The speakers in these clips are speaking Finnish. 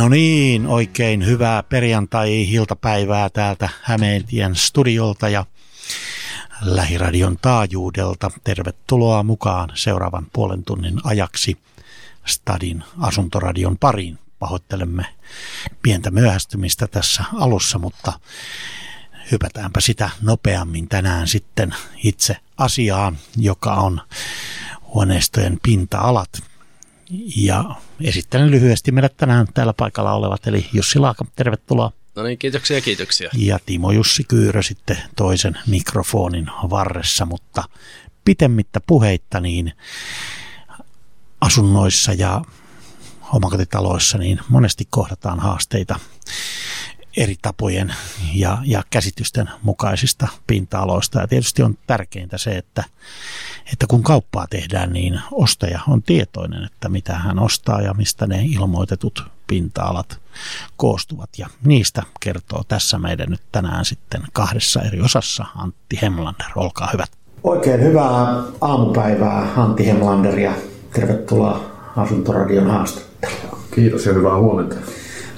No niin, oikein hyvää perjantai-iltapäivää täältä Hämeentien studiolta ja Lähiradion taajuudelta. Tervetuloa mukaan seuraavan puolen tunnin ajaksi Stadin asuntoradion pariin. Pahoittelemme pientä myöhästymistä tässä alussa, mutta hypätäänpä sitä nopeammin tänään sitten itse asiaan, joka on huoneistojen pinta-alat. Ja esittelen lyhyesti meidät tänään täällä paikalla olevat, eli Jussi Laaka, tervetuloa. No niin, kiitoksia, kiitoksia. Ja Timo Jussi Kyyrö sitten toisen mikrofonin varressa, mutta pitemmittä puheitta niin asunnoissa ja omakotitaloissa niin monesti kohdataan haasteita eri tapojen ja, ja käsitysten mukaisista pinta-aloista. Ja tietysti on tärkeintä se, että, että kun kauppaa tehdään, niin ostaja on tietoinen, että mitä hän ostaa ja mistä ne ilmoitetut pinta-alat koostuvat. Ja niistä kertoo tässä meidän nyt tänään sitten kahdessa eri osassa Antti Hemlander. Olkaa hyvät. Oikein hyvää aamupäivää Antti Hemlander ja tervetuloa Asuntoradion haastatteluun. Kiitos ja hyvää huomenta.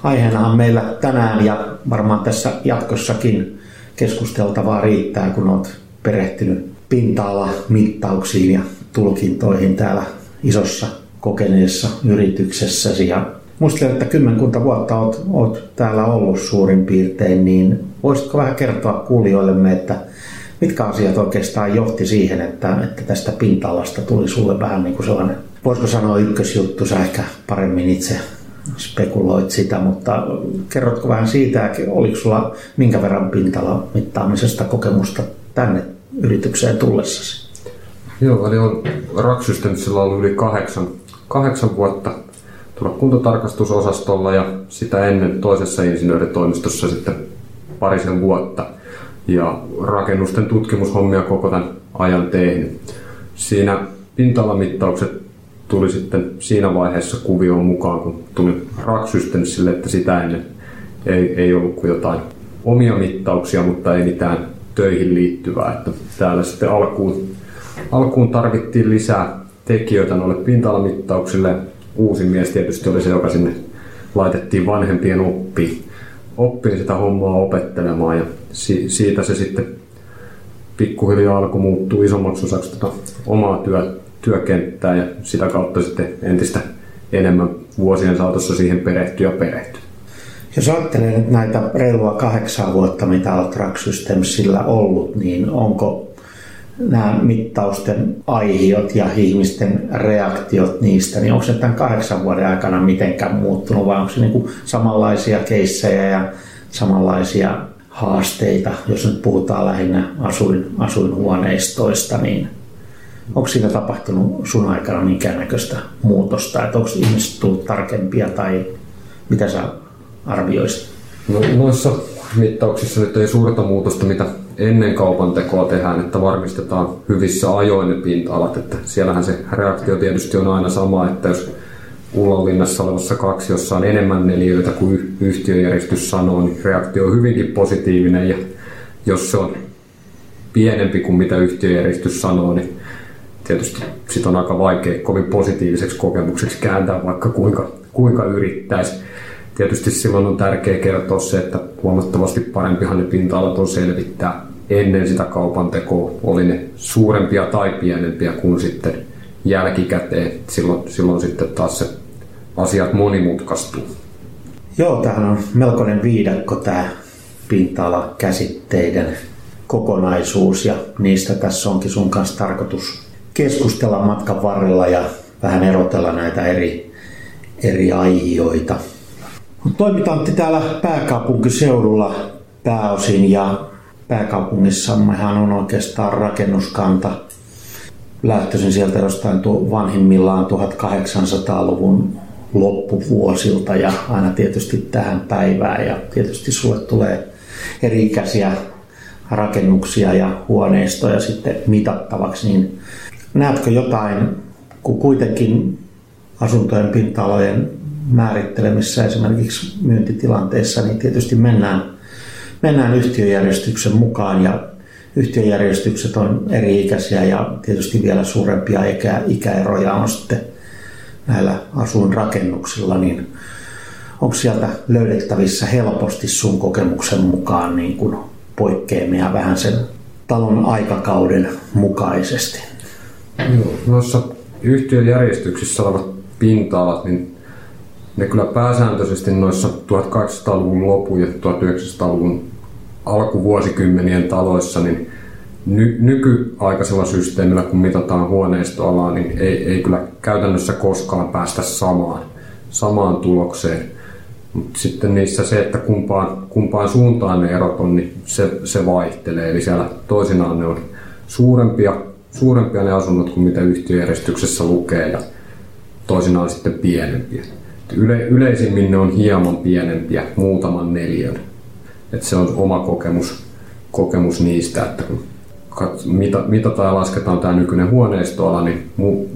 Aiheenahan meillä tänään ja varmaan tässä jatkossakin keskusteltavaa riittää, kun olet perehtynyt pinta-alamittauksiin ja tulkintoihin täällä isossa kokeneessa yrityksessäsi. Ja muistelen, että kymmenkunta vuotta olet, olet täällä ollut suurin piirtein, niin voisitko vähän kertoa kuulijoillemme, että mitkä asiat oikeastaan johti siihen, että, että tästä pinta-alasta tuli sulle vähän niin kuin sellainen, voisiko sanoa ykkösjuttu, sä ehkä paremmin itse spekuloit sitä, mutta kerrotko vähän siitä, oliko sulla minkä verran pintala mittaamisesta kokemusta tänne yritykseen tullessasi? Joo, eli on Raksystemisellä ollut yli kahdeksan, kahdeksan vuotta tuolla kuntotarkastusosastolla ja sitä ennen toisessa insinööritoimistossa sitten parisen vuotta. Ja rakennusten tutkimushommia koko tämän ajan tehnyt. Siinä pintalamittaukset tuli sitten siinä vaiheessa kuvioon mukaan, kun tuli Raksystensille, että sitä ennen ei, ei ollut kuin jotain omia mittauksia, mutta ei mitään töihin liittyvää. Että täällä sitten alkuun, alkuun tarvittiin lisää tekijöitä noille pinta-alamittauksille. Uusi mies tietysti oli se, joka sinne laitettiin vanhempien oppiin, oppiin sitä hommaa opettelemaan ja si- siitä se sitten pikkuhiljaa alkoi muuttua isommaksi osaksi tota omaa työ, työkenttää ja sitä kautta sitten entistä enemmän vuosien saatossa siihen perehtyä ja perehtyä. Jos ajattelee nyt näitä reilua kahdeksan vuotta, mitä Track Systemsillä ollut, niin onko nämä mittausten aihiot ja ihmisten reaktiot niistä, niin onko se tämän kahdeksan vuoden aikana mitenkään muuttunut vai onko se niin kuin samanlaisia keissejä ja samanlaisia haasteita, jos nyt puhutaan lähinnä asuin, asuinhuoneistoista, niin Onko siinä tapahtunut sun aikana minkäännäköistä muutosta, että onko ihmiset tullut tarkempia tai mitä sä arvioisit? No, noissa mittauksissa nyt ei suurta muutosta, mitä ennen kaupan tekoa tehdään, että varmistetaan hyvissä ajoin ne pinta-alat. Että siellähän se reaktio tietysti on aina sama, että jos Ullanlinnassa olevassa kaksi, jossa on enemmän neliöitä kuin yhtiöjärjestys sanoo, niin reaktio on hyvinkin positiivinen ja jos se on pienempi kuin mitä yhtiöjärjestys sanoo, niin tietysti sit on aika vaikea kovin positiiviseksi kokemukseksi kääntää, vaikka kuinka, kuinka yrittäisi. Tietysti silloin on tärkeää kertoa se, että huomattavasti parempihan ne pinta-alat on selvittää ennen sitä kaupan tekoa, oli ne suurempia tai pienempiä kuin sitten jälkikäteen. Silloin, silloin sitten taas se asiat monimutkaistuu. Joo, tämähän on melkoinen viidakko tämä pinta-alakäsitteiden kokonaisuus ja niistä tässä onkin sun kanssa tarkoitus keskustella matkan varrella ja vähän erotella näitä eri, eri aihioita. Toimitaan täällä pääkaupunkiseudulla pääosin ja pääkaupungissammehan on oikeastaan rakennuskanta lähtöisin sieltä jostain tuo vanhimmillaan 1800-luvun loppuvuosilta ja aina tietysti tähän päivään ja tietysti sulle tulee eri-ikäisiä rakennuksia ja huoneistoja sitten mitattavaksi, niin Näetkö jotain, kun kuitenkin asuntojen pinta-alojen määrittelemisessä esimerkiksi myyntitilanteessa, niin tietysti mennään, mennään yhtiöjärjestyksen mukaan ja yhtiöjärjestykset on eri-ikäisiä ja tietysti vielä suurempia ikä, ikäeroja on sitten näillä asuinrakennuksilla, niin onko sieltä löydettävissä helposti sun kokemuksen mukaan niin kuin poikkeamia vähän sen talon aikakauden mukaisesti? Joo, noissa yhtiöjärjestyksissä olevat pinta-alat, niin ne kyllä pääsääntöisesti noissa 1800-luvun lopun ja 1900-luvun alkuvuosikymmenien taloissa, niin ny- nykyaikaisella systeemillä, kun mitataan huoneistoalaa, niin ei, ei kyllä käytännössä koskaan päästä samaan, samaan tulokseen. Mutta sitten niissä se, että kumpaan, kumpaan suuntaan ne erot on, niin se, se vaihtelee. Eli siellä toisinaan ne on suurempia, suurempia ne asunnot kuin mitä yhtiöjärjestyksessä lukee ja toisinaan sitten pienempiä. Yle, yleisimmin ne on hieman pienempiä, muutaman neljön. Et se on oma kokemus, kokemus niistä, että kun mitä, mitataan ja lasketaan tämä nykyinen huoneistoala, niin mu,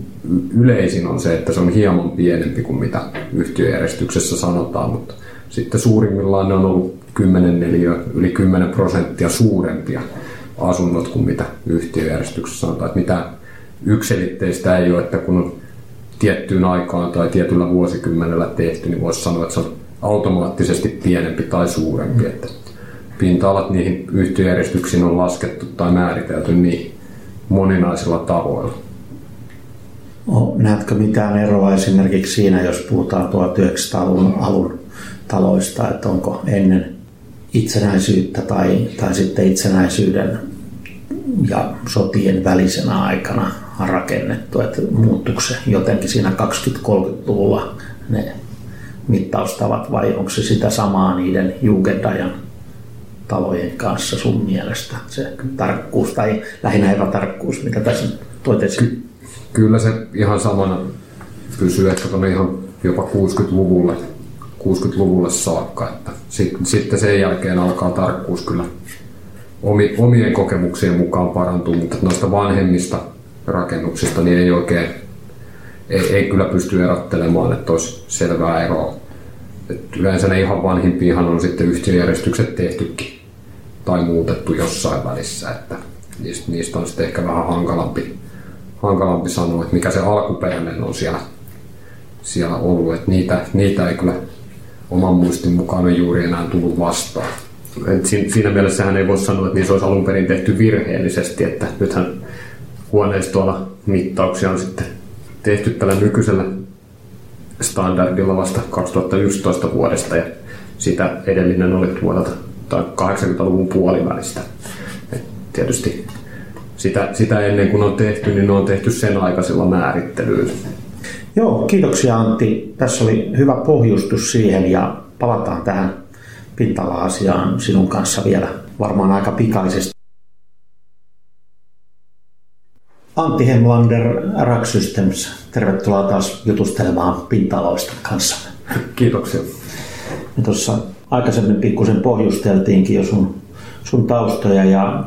yleisin on se, että se on hieman pienempi kuin mitä yhtiöjärjestyksessä sanotaan, mutta sitten suurimmillaan ne on ollut 10 neliö, yli 10 prosenttia suurempia asunnot kuin mitä yhtiöjärjestyksessä sanotaan. Että mitä yksilitteistä ei ole, että kun on tiettyyn aikaan tai tietyllä vuosikymmenellä tehty, niin voisi sanoa, että se on automaattisesti pienempi tai suurempi. Mm. Että pinta-alat niihin yhtiöjärjestyksiin on laskettu tai määritelty niin moninaisilla tavoilla. No, näetkö mitään eroa esimerkiksi siinä, jos puhutaan 1900-luvun alun taloista, että onko ennen itsenäisyyttä tai, tai sitten itsenäisyyden ja sotien välisenä aikana rakennettu, että muuttuuko se jotenkin siinä 20-30-luvulla ne mittaustavat vai onko se sitä samaa niiden Jugendajan talojen kanssa sun mielestä, se tarkkuus tai lähinnä epätarkkuus, mitä tässä toit Ky- Kyllä se ihan samana pysyy, että ihan jopa 60-luvulle, 60-luvulle saakka. Että sitten sen jälkeen alkaa tarkkuus kyllä omien kokemuksien mukaan parantua, mutta noista vanhemmista rakennuksista niin ei oikein, ei, ei kyllä pysty erottelemaan, että olisi selvää eroa. Et yleensä ne ihan vanhimpiinhan on sitten yhtiöjärjestykset tehtykin tai muutettu jossain välissä, että niistä, niistä on sitten ehkä vähän hankalampi, hankalampi sanoa, että mikä se alkuperäinen on siellä, siellä ollut, että niitä, niitä ei kyllä oman muistin mukaan ole juuri enää tullut vastaan. Et siinä mielessähän ei voi sanoa, että niissä olisi alun perin tehty virheellisesti, että nythän huoneistolla mittauksia on sitten tehty tällä nykyisellä standardilla vasta 2011 vuodesta ja sitä edellinen oli vuodelta tai 80-luvun puolivälistä. Et tietysti sitä, sitä ennen kuin on tehty, niin ne on tehty sen aikaisella määrittelyllä. Joo, kiitoksia Antti. Tässä oli hyvä pohjustus siihen ja palataan tähän pintala-asiaan sinun kanssa vielä varmaan aika pikaisesti. Antti Hemlander, Rack Systems, tervetuloa taas jutustelemaan pintaloista kanssa. Kiitoksia. Me tuossa aikaisemmin pikkusen pohjusteltiinkin jo sun, sun taustoja ja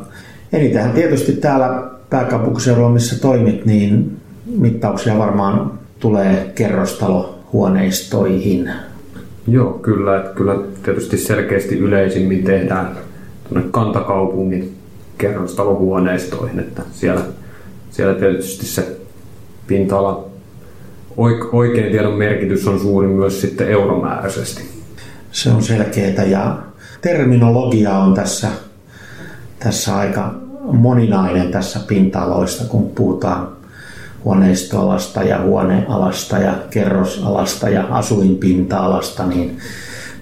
enitenhän tietysti täällä pääkaupunkiseudulla, missä toimit, niin mittauksia varmaan tulee kerrostalohuoneistoihin. Joo, kyllä. Että kyllä tietysti selkeästi yleisimmin tehdään kantakaupungin kerrostalohuoneistoihin, että siellä, siellä tietysti se pinta-ala oikein tiedon merkitys on suuri myös sitten euromääräisesti se on selkeää ja terminologia on tässä, tässä aika moninainen tässä pinta-aloista, kun puhutaan huoneistoalasta ja huonealasta ja kerrosalasta ja asuinpinta-alasta, niin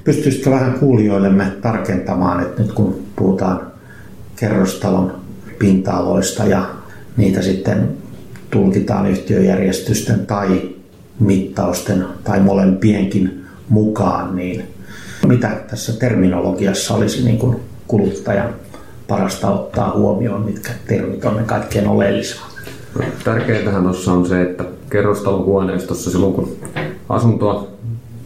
pystyisitkö vähän kuulijoillemme tarkentamaan, että nyt kun puhutaan kerrostalon pinta-aloista ja niitä sitten tulkitaan yhtiöjärjestysten tai mittausten tai molempienkin mukaan, niin mitä tässä terminologiassa olisi niin kuin kuluttajan parasta ottaa huomioon, mitkä termit on ne kaikkein oleellisimmat? Tärkeintähän tuossa on se, että kerrostalohuoneistossa silloin kun asuntoa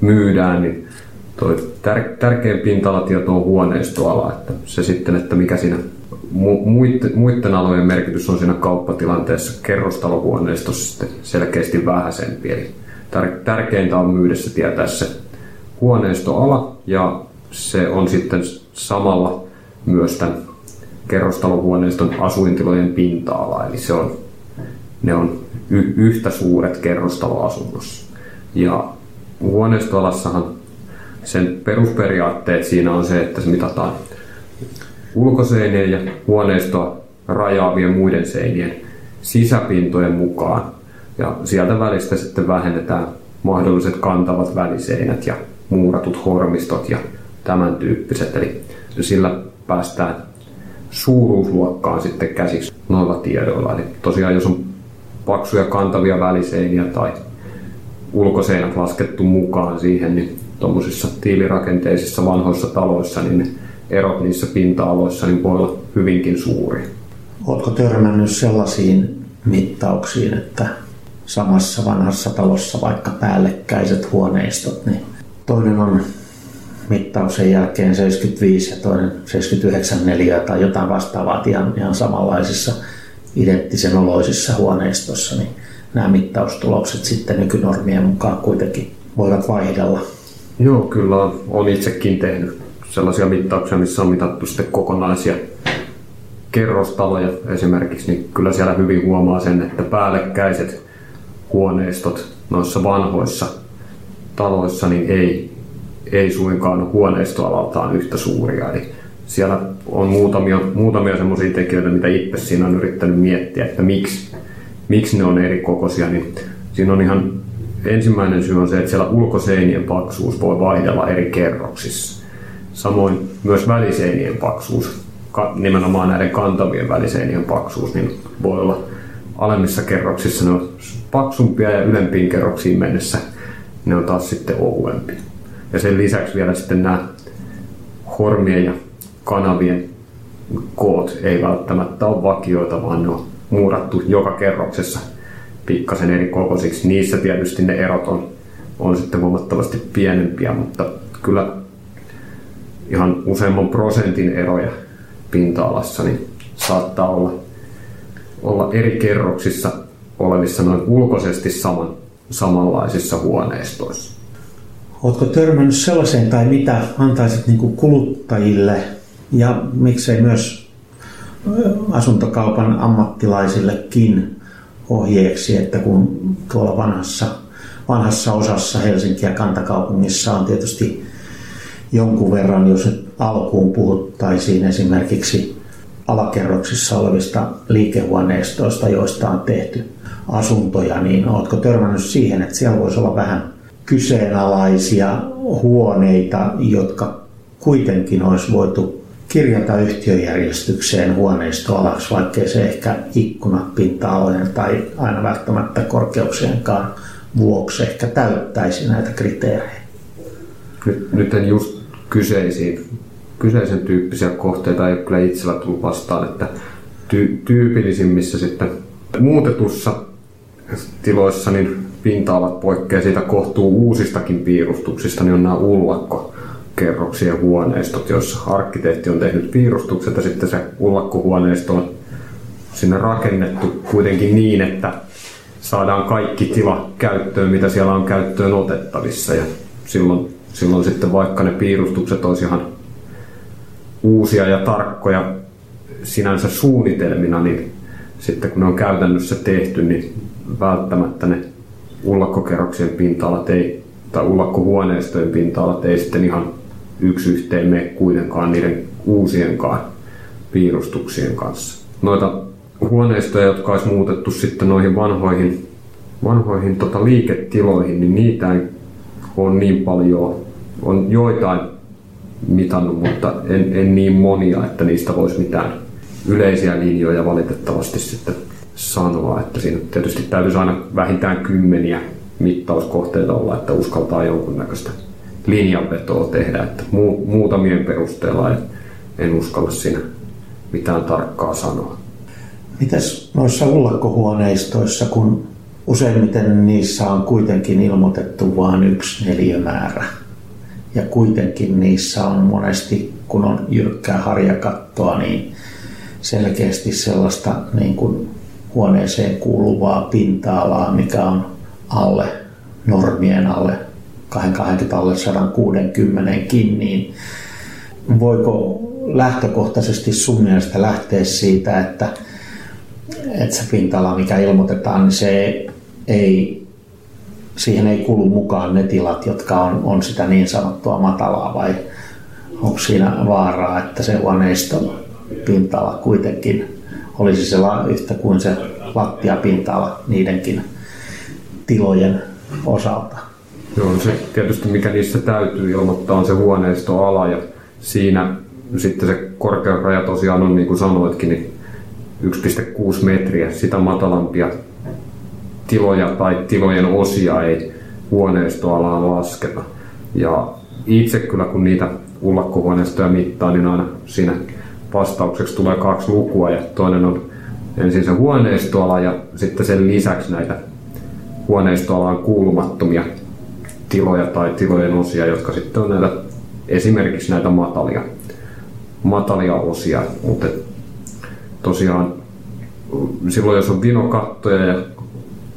myydään, niin toi tär- tärkein pinta-alatieto on huoneistoala. Että se sitten, että mikä siinä mu- muiden, alojen merkitys on siinä kauppatilanteessa kerrostalohuoneistossa selkeästi vähäisempi. Eli tär- tärkeintä on myydessä tietää se huoneistoala ja se on sitten samalla myös tämän kerrostalohuoneiston asuintilojen pinta-ala, eli se on, ne on y- yhtä suuret kerrostaloasunnossa. Ja huoneistoalassahan sen perusperiaatteet siinä on se, että se mitataan ulkoseinien ja huoneistoa rajaavien muiden seinien sisäpintojen mukaan. Ja sieltä välistä sitten vähennetään mahdolliset kantavat väliseinät ja muuratut hormistot ja tämän tyyppiset. Eli sillä päästään suuruusluokkaan sitten käsiksi noilla tiedoilla. Eli tosiaan jos on paksuja kantavia väliseiniä tai ulkoseinät laskettu mukaan siihen, niin tuommoisissa tiilirakenteisissa vanhoissa taloissa, niin ne erot niissä pinta-aloissa niin voi olla hyvinkin suuri. Oletko törmännyt sellaisiin mittauksiin, että samassa vanhassa talossa vaikka päällekkäiset huoneistot, niin toinen on mittauksen jälkeen 75 ja toinen 79 neliöä tai jotain vastaavaa ihan, ihan samanlaisissa identtisen oloisissa huoneistossa, niin nämä mittaustulokset sitten nykynormien mukaan kuitenkin voivat vaihdella. Joo, kyllä olen itsekin tehnyt sellaisia mittauksia, missä on mitattu sitten kokonaisia kerrostaloja esimerkiksi, niin kyllä siellä hyvin huomaa sen, että päällekkäiset huoneistot noissa vanhoissa taloissa niin ei, ei suinkaan huoneistoalaltaan yhtä suuria. Eli siellä on muutamia, muutamia semmoisia tekijöitä, mitä itse siinä on yrittänyt miettiä, että miksi, miksi ne on eri kokoisia. Niin siinä on ihan ensimmäinen syy on se, että siellä ulkoseinien paksuus voi vaihdella eri kerroksissa. Samoin myös väliseinien paksuus, nimenomaan näiden kantavien väliseinien paksuus, niin voi olla alemmissa kerroksissa ne on paksumpia ja ylempiin kerroksiin mennessä ne on taas sitten ohuempia. Ja sen lisäksi vielä sitten nämä hormien ja kanavien koot ei välttämättä ole vakioita, vaan ne on muurattu joka kerroksessa pikkasen eri kokoisiksi. Niissä tietysti ne erot on, on sitten huomattavasti pienempiä, mutta kyllä ihan useamman prosentin eroja pinta-alassa niin saattaa olla, olla eri kerroksissa olevissa noin ulkoisesti saman, samanlaisissa huoneistoissa. Oletko törmännyt sellaiseen tai mitä antaisit niin kuluttajille ja miksei myös asuntokaupan ammattilaisillekin ohjeeksi, että kun tuolla vanhassa, vanhassa osassa Helsinkiä kantakaupungissa on tietysti jonkun verran, jos nyt alkuun puhuttaisiin esimerkiksi alakerroksissa olevista liikehuoneistoista, joista on tehty asuntoja, niin oletko törmännyt siihen, että siellä voisi olla vähän kyseenalaisia huoneita, jotka kuitenkin olisi voitu kirjata yhtiöjärjestykseen huoneistoalaksi, vaikkei se ehkä ikkunat pinta-alojen tai aina välttämättä korkeuksienkaan vuoksi ehkä täyttäisi näitä kriteerejä. Nyt, nyt en just kyseisiin, kyseisen tyyppisiä kohteita ei kyllä itsellä tullut vastaan, että ty, tyypillisimmissä sitten muutetussa tiloissa niin pinta-alat poikkeaa siitä kohtuu uusistakin piirustuksista, niin on nämä ullakkokerroksien huoneistot, joissa arkkitehti on tehnyt piirustukset ja sitten se ullakkohuoneisto on sinne rakennettu kuitenkin niin, että saadaan kaikki tila käyttöön, mitä siellä on käyttöön otettavissa. Ja silloin, silloin sitten vaikka ne piirustukset olisi ihan uusia ja tarkkoja sinänsä suunnitelmina, niin sitten kun ne on käytännössä tehty, niin välttämättä ne ullakkokerroksien pinta-alat ei, tai ullakkohuoneistojen pinta-alat ei sitten ihan yksi yhteen mene kuitenkaan niiden uusienkaan piirustuksien kanssa. Noita huoneistoja, jotka olisi muutettu sitten noihin vanhoihin, vanhoihin tota liiketiloihin, niin niitä ei ole niin paljon. On joitain mitannut, mutta en, en niin monia, että niistä voisi mitään yleisiä linjoja valitettavasti sitten sanoa, että siinä tietysti täytyisi aina vähintään kymmeniä mittauskohteita olla, että uskaltaa jonkunnäköistä linjanvetoa tehdä, että mu- muutamien perusteella en, en uskalla siinä mitään tarkkaa sanoa. Mitäs noissa ullakkohuoneistoissa, kun useimmiten niissä on kuitenkin ilmoitettu vain yksi neliömäärä, ja kuitenkin niissä on monesti, kun on jyrkkää harjakattoa, niin selkeästi sellaista niin kuin huoneeseen kuuluvaa pinta-alaa, mikä on alle normien alle 220 alle 160 niin voiko lähtökohtaisesti sun mielestä lähteä siitä, että, että se pinta-ala, mikä ilmoitetaan, niin se ei siihen ei kulu mukaan ne tilat, jotka on, on sitä niin sanottua matalaa vai onko siinä vaaraa, että se huoneiston pinta-ala kuitenkin olisi se yhtä kuin se lattiapinta-ala niidenkin tilojen osalta. Joo, se tietysti mikä niissä täytyy ilmoittaa on se huoneistoala ja siinä sitten se korkeusraja tosiaan on niin kuin sanoitkin, niin 1,6 metriä, sitä matalampia tiloja tai tilojen osia ei huoneistoalaan lasketa. Ja itse kyllä kun niitä ullakkohuoneistoja mittaa, niin aina siinä vastaukseksi tulee kaksi lukua ja toinen on ensin se huoneistoala ja sitten sen lisäksi näitä huoneistoalaan kuulumattomia tiloja tai tilojen osia, jotka sitten on näitä, esimerkiksi näitä matalia, matalia osia. Mutta tosiaan silloin jos on vinokattoja ja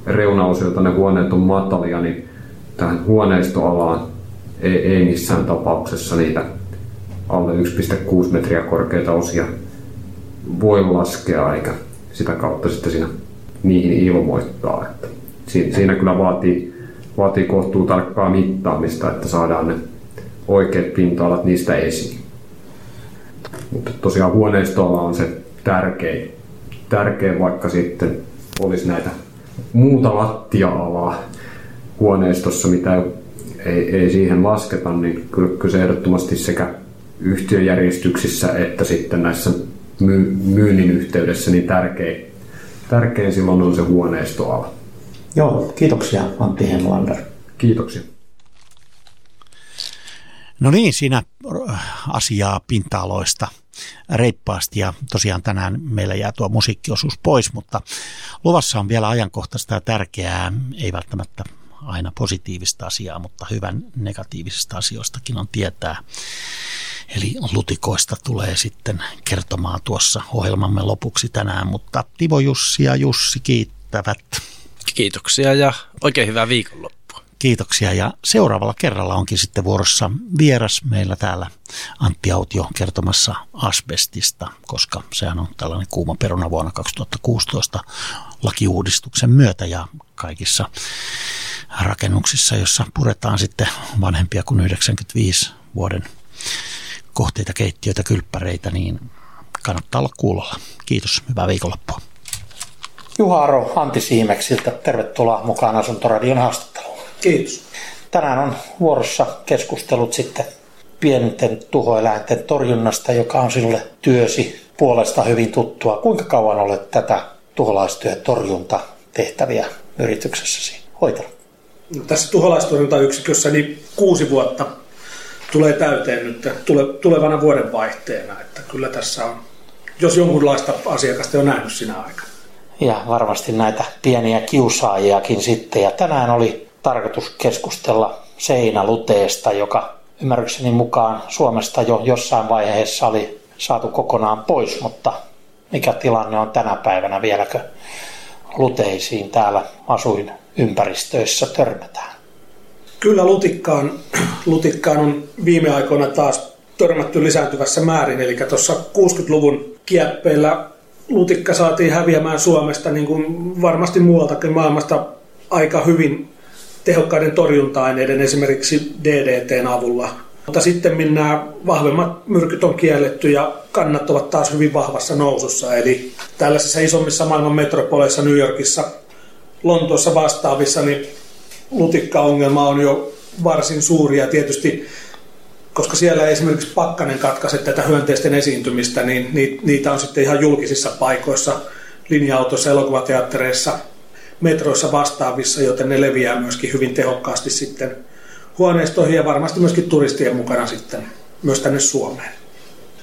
reunaosilta ne huoneet on matalia, niin tähän huoneistoalaan ei, ei missään tapauksessa niitä alle 1,6 metriä korkeita osia voi laskea eikä sitä kautta sitten siinä niihin ilmoittaa. Että siinä kyllä vaatii, vaatii kohtuu tarkkaa mittaamista, että saadaan ne oikeat pinta-alat niistä esiin. Mutta tosiaan huoneistoala on se tärkein, tärkein vaikka sitten olisi näitä muuta lattia-alaa huoneistossa, mitä ei, ei siihen lasketa, niin kyllä se ehdottomasti sekä yhtiöjärjestyksissä että sitten näissä myy- myynnin yhteydessä niin tärkein, tärkein silloin on se huoneistoala. Joo, kiitoksia Antti Henlander. Kiitoksia. No niin, siinä asiaa pinta-aloista reippaasti ja tosiaan tänään meillä jää tuo musiikkiosuus pois, mutta luvassa on vielä ajankohtaista ja tärkeää, ei välttämättä aina positiivista asiaa, mutta hyvän negatiivisista asioistakin on tietää. Eli lutikoista tulee sitten kertomaan tuossa ohjelmamme lopuksi tänään, mutta Tivo Jussi ja Jussi kiittävät. Kiitoksia ja oikein hyvää viikonloppua. Kiitoksia ja seuraavalla kerralla onkin sitten vuorossa vieras meillä täällä Antti Autio kertomassa asbestista, koska sehän on tällainen kuuma peruna vuonna 2016 lakiuudistuksen myötä ja kaikissa rakennuksissa, jossa puretaan sitten vanhempia kuin 95 vuoden kohteita, keittiöitä, kylppäreitä, niin kannattaa olla kuulolla. Kiitos, hyvää viikonloppua. Juha Aro Antti Siimeksiltä, tervetuloa mukaan Asuntoradion haastatteluun. Kiitos. Tänään on vuorossa keskustelut sitten pienten tuhoeläinten torjunnasta, joka on sinulle työsi puolesta hyvin tuttua. Kuinka kauan olet tätä tuholaistyö torjunta tehtäviä yrityksessäsi hoitanut? No, tässä tuholaistorjuntayksikössä niin kuusi vuotta tulee täyteen nyt tulevana vuoden vaihteena. Että kyllä tässä on, jos jonkunlaista asiakasta on nähnyt sinä aikana. Ja varmasti näitä pieniä kiusaajiakin sitten. Ja tänään oli tarkoitus keskustella seinäluteesta, joka ymmärrykseni mukaan Suomesta jo jossain vaiheessa oli saatu kokonaan pois, mutta mikä tilanne on tänä päivänä vieläkö luteisiin täällä asuin ympäristöissä törmätään? Kyllä lutikkaan, lutikkaan on viime aikoina taas törmätty lisääntyvässä määrin, eli tuossa 60-luvun kieppeillä lutikka saatiin häviämään Suomesta, niin kuin varmasti muualtakin maailmasta aika hyvin tehokkaiden torjunta-aineiden, esimerkiksi DDTn avulla. Mutta sitten nämä vahvemmat myrkyt on kielletty ja kannat ovat taas hyvin vahvassa nousussa. Eli tällaisissa isommissa maailman metropoleissa, New Yorkissa, Lontoossa vastaavissa, niin lutikkaongelma on jo varsin suuri ja tietysti koska siellä ei esimerkiksi pakkanen katkaise tätä hyönteisten esiintymistä, niin niitä on sitten ihan julkisissa paikoissa, linja-autoissa, elokuvateattereissa, metroissa vastaavissa, joten ne leviää myöskin hyvin tehokkaasti sitten huoneistoihin ja varmasti myöskin turistien mukana sitten myös tänne Suomeen.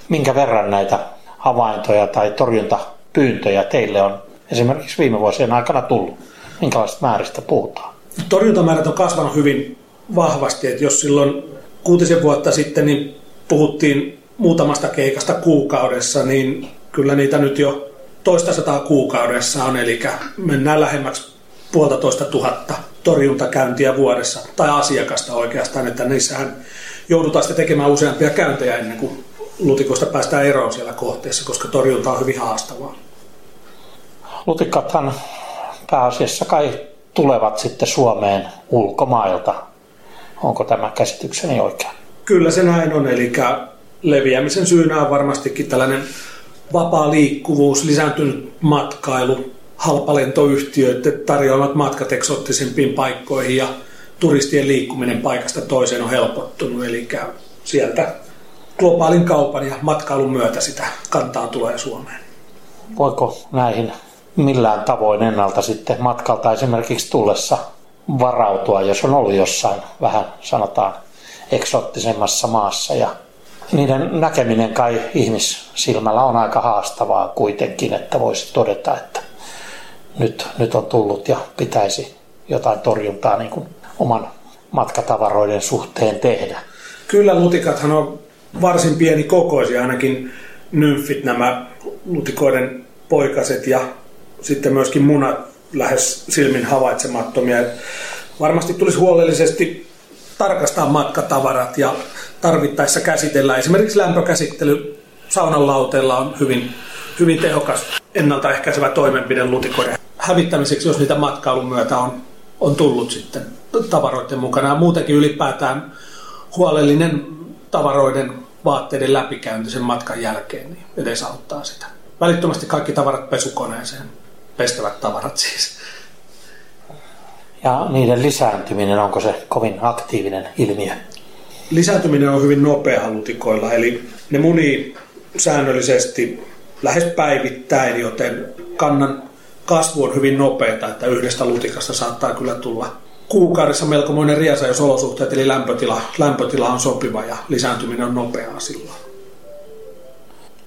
Minkä verran näitä havaintoja tai torjuntapyyntöjä teille on esimerkiksi viime vuosien aikana tullut? Minkälaista määristä puhutaan? Torjuntamäärät on kasvanut hyvin vahvasti, että jos silloin kuutisen vuotta sitten niin puhuttiin muutamasta keikasta kuukaudessa, niin kyllä niitä nyt jo toista sataa kuukaudessa on, eli mennään lähemmäksi puolitoista tuhatta torjuntakäyntiä vuodessa, tai asiakasta oikeastaan, että niissähän joudutaan sitten tekemään useampia käyntejä ennen kuin lutikosta päästään eroon siellä kohteessa, koska torjunta on hyvin haastavaa. Lutikathan pääasiassa kai tulevat sitten Suomeen ulkomailta. Onko tämä käsitykseni oikein? Kyllä se näin on, eli leviämisen syynä on varmastikin tällainen vapaa liikkuvuus, lisääntynyt matkailu, halpalentoyhtiöiden tarjoamat matkat eksottisempiin paikkoihin ja turistien liikkuminen paikasta toiseen on helpottunut, eli sieltä globaalin kaupan ja matkailun myötä sitä kantaa tulee Suomeen. Voiko näihin millään tavoin ennalta sitten matkalta esimerkiksi tullessa varautua, jos on ollut jossain vähän sanotaan eksottisemmassa maassa ja niiden näkeminen kai ihmissilmällä on aika haastavaa kuitenkin, että voisi todeta, että nyt, nyt on tullut ja pitäisi jotain torjuntaa niin kuin oman matkatavaroiden suhteen tehdä. Kyllä lutikathan on varsin pieni kokoisia, ainakin nymfit, nämä lutikoiden poikaset ja sitten myöskin munat lähes silmin havaitsemattomia. Varmasti tulisi huolellisesti tarkastaa matkatavarat ja tarvittaessa käsitellä. Esimerkiksi lämpökäsittely saunan lauteella on hyvin, hyvin tehokas ennaltaehkäisevä toimenpide lutikoiden hävittämiseksi, jos niitä matkailun myötä on, on tullut sitten tavaroiden mukana. Ja muutenkin ylipäätään huolellinen tavaroiden vaatteiden läpikäynti sen matkan jälkeen niin edesauttaa sitä. Välittömästi kaikki tavarat pesukoneeseen, pestävät tavarat siis. Ja niiden lisääntyminen, onko se kovin aktiivinen ilmiö? Lisääntyminen on hyvin nopea lutikoilla, eli ne munii säännöllisesti lähes päivittäin, joten kannan kasvu on hyvin nopeata, että yhdestä lutikasta saattaa kyllä tulla kuukaudessa melkomoinen riesa, jos olosuhteet eli lämpötila, lämpötila on sopiva ja lisääntyminen on nopeaa silloin.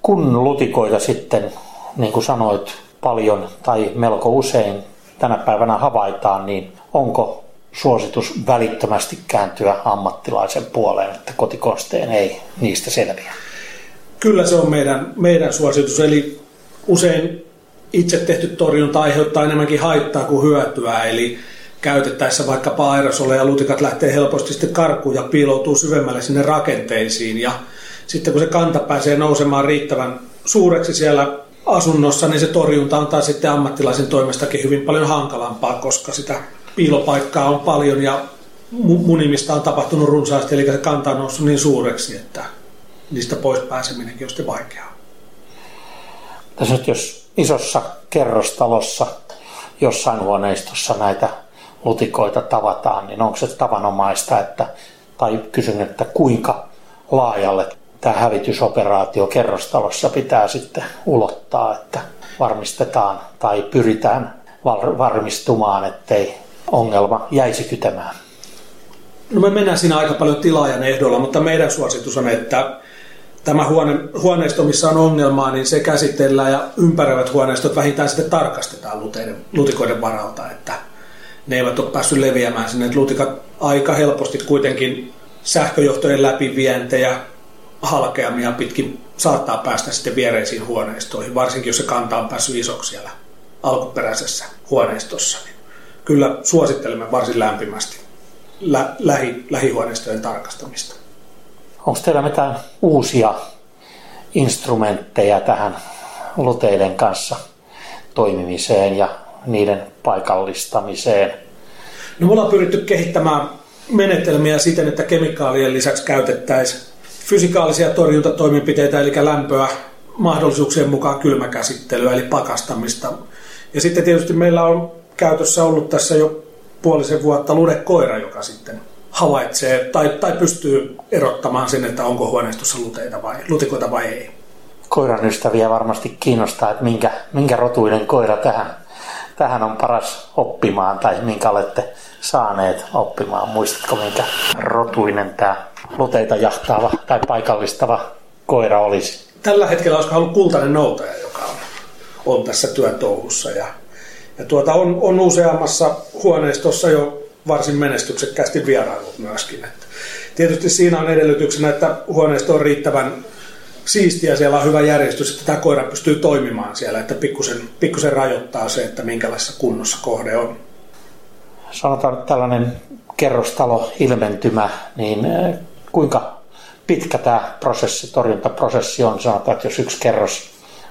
Kun lutikoita sitten, niin kuin sanoit, paljon tai melko usein tänä päivänä havaitaan, niin onko suositus välittömästi kääntyä ammattilaisen puoleen, että kotikosteen ei niistä selviä? Kyllä se on meidän, meidän suositus, eli usein itse tehty torjunta aiheuttaa enemmänkin haittaa kuin hyötyä, eli käytettäessä vaikkapa aerosoleja lutikat lähtee helposti sitten karkuun ja piiloutuu syvemmälle sinne rakenteisiin. Ja sitten kun se kanta pääsee nousemaan riittävän suureksi siellä asunnossa, niin se torjunta on taas sitten ammattilaisen toimestakin hyvin paljon hankalampaa, koska sitä piilopaikkaa on paljon ja munimista on tapahtunut runsaasti, eli se kanta on noussut niin suureksi, että niistä pois pääseminenkin on sitten vaikeaa. Tässä nyt jos isossa kerrostalossa jossain huoneistossa näitä lutikoita tavataan, niin onko se tavanomaista, että, tai kysyn, että kuinka laajalle tämä hävitysoperaatio kerrostalossa pitää sitten ulottaa, että varmistetaan tai pyritään varmistumaan, ettei ongelma jäisi kytemään? No me mennään siinä aika paljon tilaajan ehdolla, mutta meidän suositus on, että tämä huone, huoneisto, missä on ongelmaa, niin se käsitellään ja ympäröivät huoneistot vähintään sitten tarkastetaan luteiden, lutikoiden varalta, että ne eivät ole päässyt leviämään sinne. lutikat aika helposti kuitenkin sähköjohtojen läpivientejä, halkeamia pitkin saattaa päästä sitten viereisiin huoneistoihin, varsinkin jos se kanta on päässyt isoksi siellä alkuperäisessä huoneistossa. Niin kyllä suosittelemme varsin lämpimästi lä- lähi- lähihuoneistojen tarkastamista. Onko teillä mitään uusia instrumentteja tähän luteiden kanssa toimimiseen ja niiden paikallistamiseen? No me ollaan pyritty kehittämään menetelmiä siten, että kemikaalien lisäksi käytettäisiin fysikaalisia torjuntatoimenpiteitä, eli lämpöä, mahdollisuuksien mukaan kylmäkäsittelyä, eli pakastamista. Ja sitten tietysti meillä on käytössä ollut tässä jo puolisen vuotta ludekoira, joka sitten havaitsee tai, tai pystyy erottamaan sen, että onko huoneistossa luteita vai, lutikoita vai ei. Koiran ystäviä varmasti kiinnostaa, että minkä, minkä rotuinen koira tähän, tähän on paras oppimaan tai minkä olette saaneet oppimaan. Muistatko, minkä rotuinen tämä luteita jahtaava tai paikallistava koira olisi? Tällä hetkellä olisi ollut kultainen noutaja, joka on, on tässä työtouhussa ja ja tuota, on, on useammassa huoneistossa jo varsin menestyksekkäästi vierailut myöskin. Että tietysti siinä on edellytyksenä, että huoneisto on riittävän siistiä, siellä on hyvä järjestys, että tämä koira pystyy toimimaan siellä, että pikkusen, pikkusen rajoittaa se, että minkälaisessa kunnossa kohde on. Sanotaan nyt tällainen kerrostalo ilmentymä, niin kuinka pitkä tämä prosessi, torjuntaprosessi on? Sanotaan, että jos yksi kerros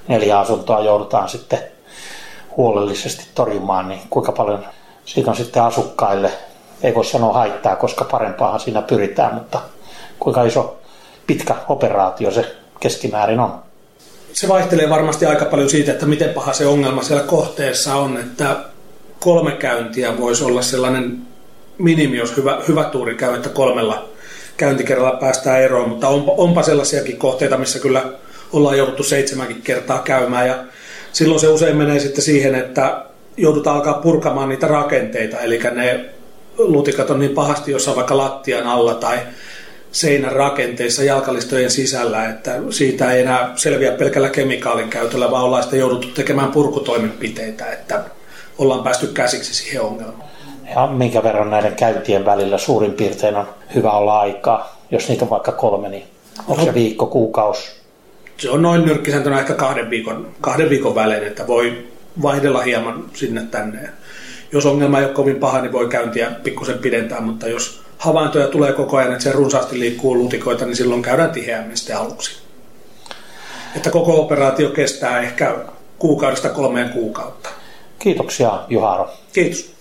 neljä asuntoa joudutaan sitten huolellisesti torjumaan, niin kuinka paljon Siitä on sitten asukkaille, ei voi sanoa haittaa, koska parempaahan siinä pyritään, mutta kuinka iso pitkä operaatio se keskimäärin on? Se vaihtelee varmasti aika paljon siitä, että miten paha se ongelma siellä kohteessa on, että kolme käyntiä voisi olla sellainen minimi, jos hyvä, hyvä tuuri käy, että kolmella käyntikerralla päästään eroon, mutta onpa, onpa sellaisiakin kohteita, missä kyllä ollaan jouduttu seitsemänkin kertaa käymään ja silloin se usein menee sitten siihen, että joudutaan alkaa purkamaan niitä rakenteita, eli ne lutikat on niin pahasti jossain vaikka lattian alla tai seinän rakenteissa jalkalistojen sisällä, että siitä ei enää selviä pelkällä kemikaalin käytöllä, vaan ollaan sitten jouduttu tekemään purkutoimenpiteitä, että ollaan päästy käsiksi siihen ongelmaan. Ja minkä verran näiden käyntien välillä suurin piirtein on hyvä olla aikaa, jos niitä on vaikka kolme, niin onko se viikko, kuukausi? Se on noin nyrkkisääntönä ehkä kahden viikon, kahden viikon välein, että voi vaihdella hieman sinne tänne. Jos ongelma ei ole kovin paha, niin voi käyntiä pikkusen pidentää, mutta jos havaintoja tulee koko ajan, että se runsaasti liikkuu lutikoita, niin silloin käydään tiheämmin sitten aluksi. Että koko operaatio kestää ehkä kuukaudesta kolmeen kuukautta. Kiitoksia Juharo. Kiitos.